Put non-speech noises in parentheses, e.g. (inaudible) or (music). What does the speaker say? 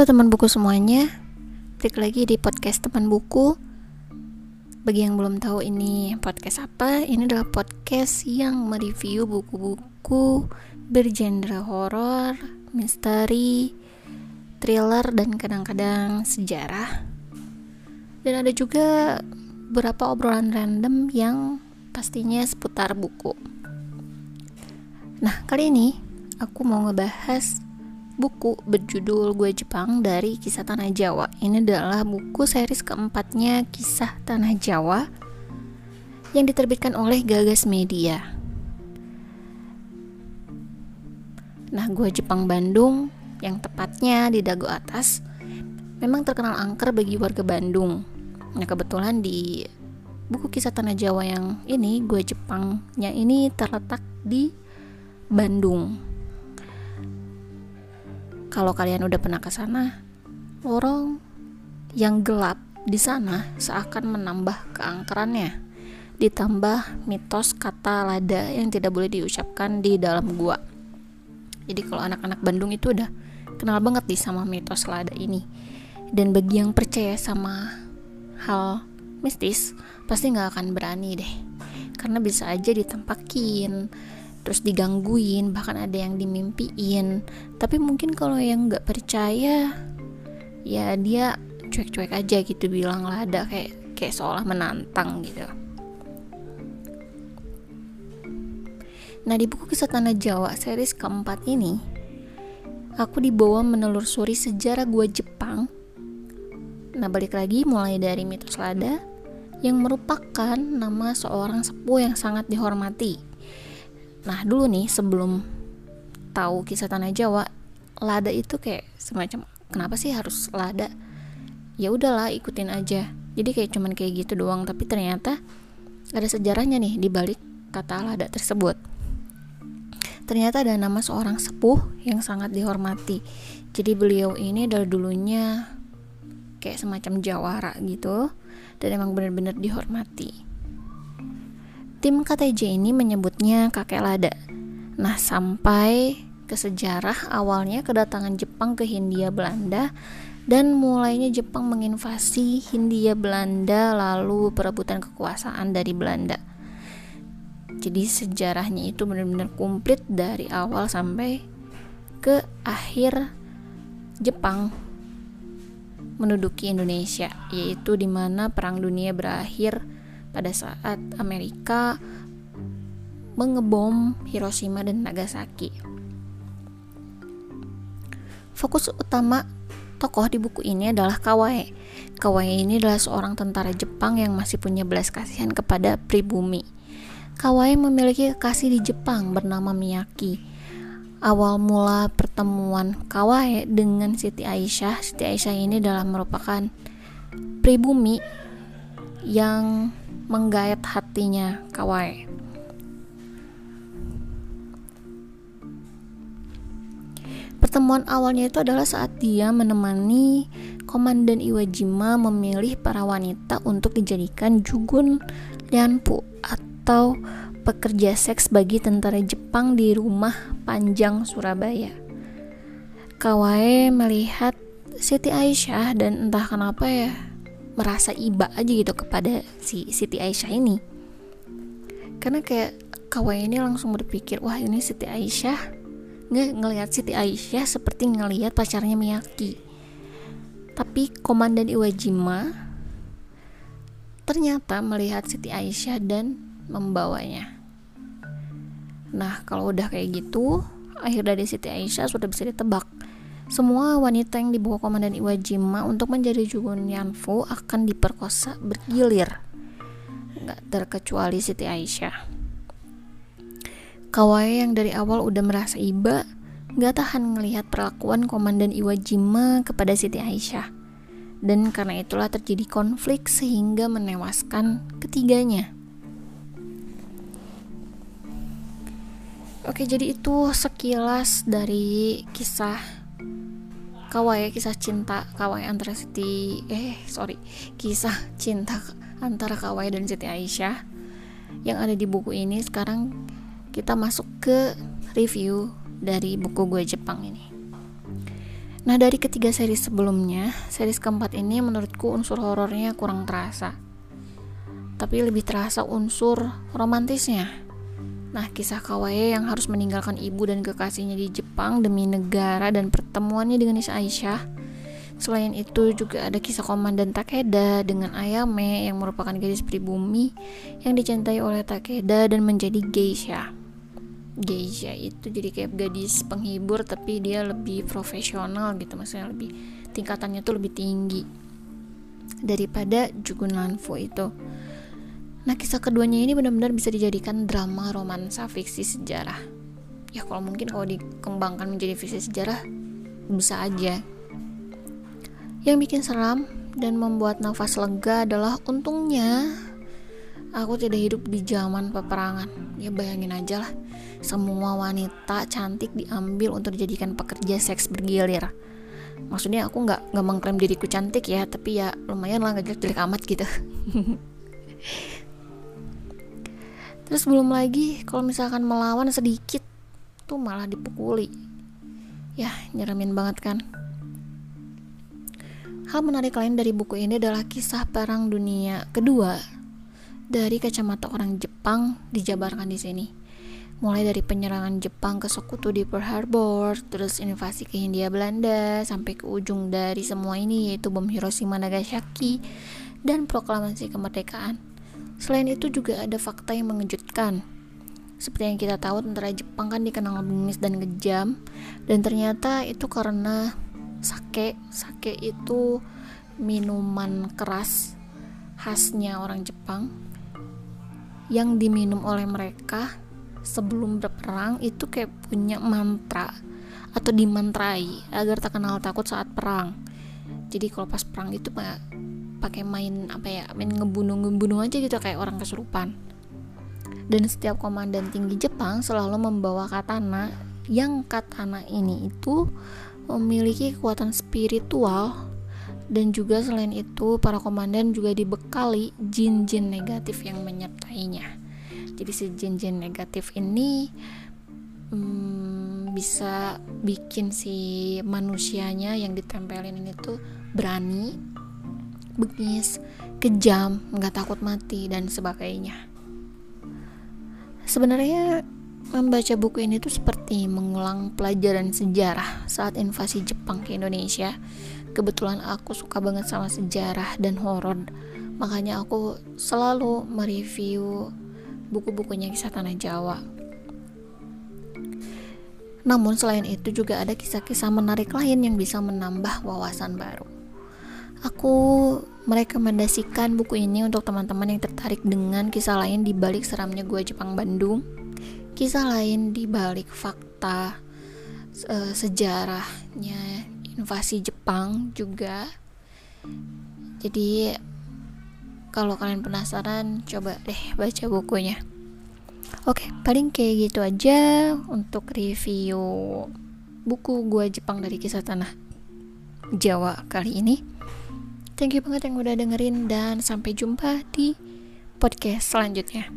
Halo teman buku semuanya, balik lagi di podcast teman buku. Bagi yang belum tahu ini podcast apa, ini adalah podcast yang mereview buku-buku bergenre horor, misteri, thriller, dan kadang-kadang sejarah. Dan ada juga beberapa obrolan random yang pastinya seputar buku. Nah, kali ini aku mau ngebahas buku berjudul Gue Jepang dari Kisah Tanah Jawa. Ini adalah buku series keempatnya Kisah Tanah Jawa yang diterbitkan oleh Gagas Media. Nah, Gue Jepang Bandung yang tepatnya di Dago Atas memang terkenal angker bagi warga Bandung. Nah, kebetulan di buku kisah Tanah Jawa yang ini, Gue Jepangnya ini terletak di Bandung kalau kalian udah pernah ke sana, lorong yang gelap di sana seakan menambah keangkerannya. Ditambah mitos kata lada yang tidak boleh diucapkan di dalam gua. Jadi kalau anak-anak Bandung itu udah kenal banget di sama mitos lada ini. Dan bagi yang percaya sama hal mistis, pasti nggak akan berani deh. Karena bisa aja ditempakin, terus digangguin bahkan ada yang dimimpiin. Tapi mungkin kalau yang nggak percaya ya dia cuek-cuek aja gitu bilang lah ada kayak kayak seolah menantang gitu. Nah di buku kisah tanah Jawa series keempat ini aku dibawa menelusuri sejarah gua Jepang. Nah balik lagi mulai dari mitos lada yang merupakan nama seorang sepuh yang sangat dihormati Nah dulu nih sebelum tahu kisah tanah Jawa, lada itu kayak semacam kenapa sih harus lada? Ya udahlah ikutin aja. Jadi kayak cuman kayak gitu doang, tapi ternyata ada sejarahnya nih di balik kata lada tersebut. Ternyata ada nama seorang sepuh yang sangat dihormati. Jadi beliau ini adalah dulunya kayak semacam jawara gitu dan emang benar-benar dihormati. Tim KTJ ini menyebutnya kakek lada. Nah, sampai ke sejarah awalnya kedatangan Jepang ke Hindia Belanda dan mulainya Jepang menginvasi Hindia Belanda lalu perebutan kekuasaan dari Belanda. Jadi sejarahnya itu benar-benar komplit dari awal sampai ke akhir Jepang menduduki Indonesia, yaitu di mana Perang Dunia berakhir pada saat Amerika mengebom Hiroshima dan Nagasaki. Fokus utama tokoh di buku ini adalah Kawae. Kawae ini adalah seorang tentara Jepang yang masih punya belas kasihan kepada pribumi. Kawae memiliki kekasih di Jepang bernama Miyaki. Awal mula pertemuan Kawae dengan Siti Aisyah, Siti Aisyah ini adalah merupakan pribumi yang menggait hatinya Kawai. Pertemuan awalnya itu adalah saat dia menemani Komandan Iwajima memilih para wanita untuk dijadikan jugun lianpu atau pekerja seks bagi tentara Jepang di rumah panjang Surabaya. Kawai melihat Siti Aisyah dan entah kenapa ya merasa iba aja gitu kepada si Siti Aisyah ini. Karena kayak kawan ini langsung berpikir wah ini Siti Aisyah. Nggak ngelihat Siti Aisyah seperti ngelihat pacarnya Miyaki. Tapi Komandan Iwajima ternyata melihat Siti Aisyah dan membawanya. Nah kalau udah kayak gitu akhir dari Siti Aisyah sudah bisa ditebak semua wanita yang dibawa Komandan Iwajima untuk menjadi Jugun Yanfu akan diperkosa bergilir. Nggak terkecuali Siti Aisyah. Kawai yang dari awal udah merasa iba, nggak tahan ngelihat perlakuan Komandan Iwajima kepada Siti Aisyah. Dan karena itulah terjadi konflik sehingga menewaskan ketiganya. Oke, jadi itu sekilas dari kisah kawaii kisah cinta kawaii antara Siti eh sorry kisah cinta antara kawaii dan Siti Aisyah yang ada di buku ini sekarang kita masuk ke review dari buku gue Jepang ini Nah dari ketiga seri sebelumnya, series keempat ini menurutku unsur horornya kurang terasa. Tapi lebih terasa unsur romantisnya. Nah, kisah Kawaii yang harus meninggalkan ibu dan kekasihnya di Jepang demi negara dan pertemuannya dengan Aisyah. Selain itu juga ada kisah Komandan Takeda dengan Ayame yang merupakan gadis pribumi yang dicintai oleh Takeda dan menjadi geisha geisha itu jadi kayak gadis penghibur tapi dia lebih profesional gitu maksudnya lebih tingkatannya tuh lebih tinggi daripada Jugun Lanfu itu nah kisah keduanya ini benar-benar bisa dijadikan drama romansa fiksi sejarah ya kalau mungkin kalau dikembangkan menjadi fiksi sejarah bisa aja yang bikin seram dan membuat nafas lega adalah untungnya Aku tidak hidup di zaman peperangan. Ya bayangin aja lah, semua wanita cantik diambil untuk dijadikan pekerja seks bergilir. Maksudnya aku nggak nggak mengklaim diriku cantik ya, tapi ya lumayan lah nggak jelek-jelek amat gitu. (laughs) Terus belum lagi kalau misalkan melawan sedikit tuh malah dipukuli. Ya, nyeremin banget kan. Hal menarik lain dari buku ini adalah kisah Perang Dunia Kedua dari kacamata orang Jepang dijabarkan di sini. Mulai dari penyerangan Jepang ke sekutu di Pearl Harbor, terus invasi ke Hindia Belanda, sampai ke ujung dari semua ini yaitu bom Hiroshima Nagasaki dan proklamasi kemerdekaan. Selain itu juga ada fakta yang mengejutkan. Seperti yang kita tahu tentara Jepang kan dikenal bengis dan kejam dan ternyata itu karena sake. Sake itu minuman keras khasnya orang Jepang yang diminum oleh mereka sebelum berperang itu kayak punya mantra atau dimantrai agar tak kenal takut saat perang. Jadi kalau pas perang itu pakai main apa ya, main ngebunuh ngebunuh aja gitu kayak orang kesurupan. Dan setiap komandan tinggi Jepang selalu membawa katana yang katana ini itu memiliki kekuatan spiritual dan juga selain itu para komandan juga dibekali jin-jin negatif yang menyertainya jadi si jin-jin negatif ini hmm, bisa bikin si manusianya yang ditempelin ini tuh berani bengis kejam nggak takut mati dan sebagainya. Sebenarnya membaca buku ini tuh seperti mengulang pelajaran sejarah saat invasi Jepang ke Indonesia. Kebetulan aku suka banget sama sejarah dan horor. Makanya aku selalu mereview buku-bukunya kisah tanah Jawa. Namun selain itu juga ada kisah-kisah menarik lain yang bisa menambah wawasan baru aku merekomendasikan buku ini untuk teman-teman yang tertarik dengan kisah lain di balik seramnya gua Jepang Bandung. Kisah lain di balik fakta uh, sejarahnya invasi Jepang juga. Jadi kalau kalian penasaran coba deh baca bukunya. Oke paling kayak gitu aja untuk review buku gua Jepang dari kisah tanah Jawa kali ini thank you banget yang udah dengerin dan sampai jumpa di podcast selanjutnya